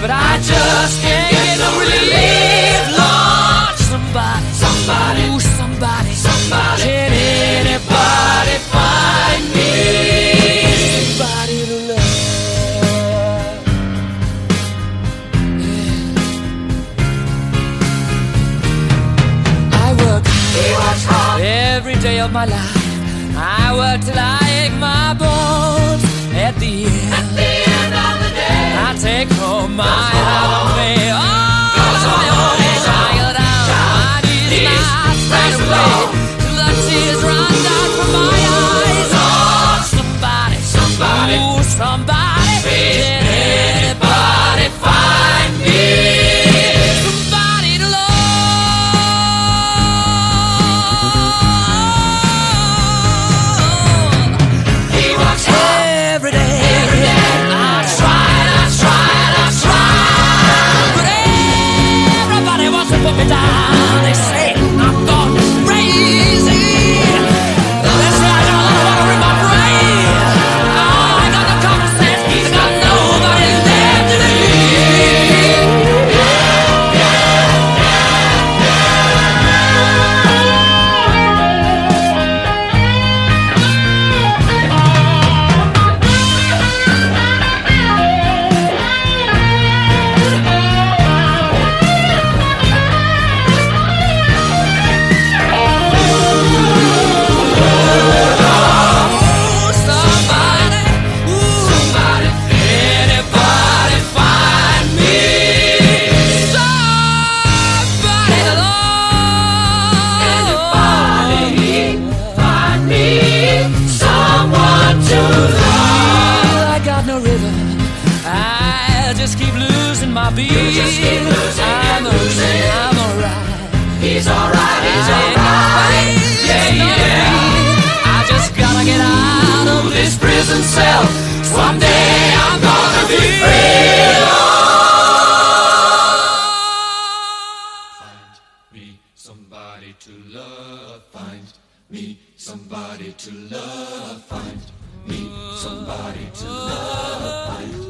but I just can't get no relief. Lord, somebody, Somebody. ooh, somebody, Somebody. Can anybody find me? Somebody to love. I work He works hard. every day of my life. I work till I ache my bones. At the end, end of the day. Take home my just keep losing my beat. You just keep losing I'm and losing. I'm alright. He's alright, he's I alright. Yeah, yeah. I just gotta get out of this prison cell. Someday I'm gonna be free. Find me somebody to love. Find me somebody to love. Find me somebody to love.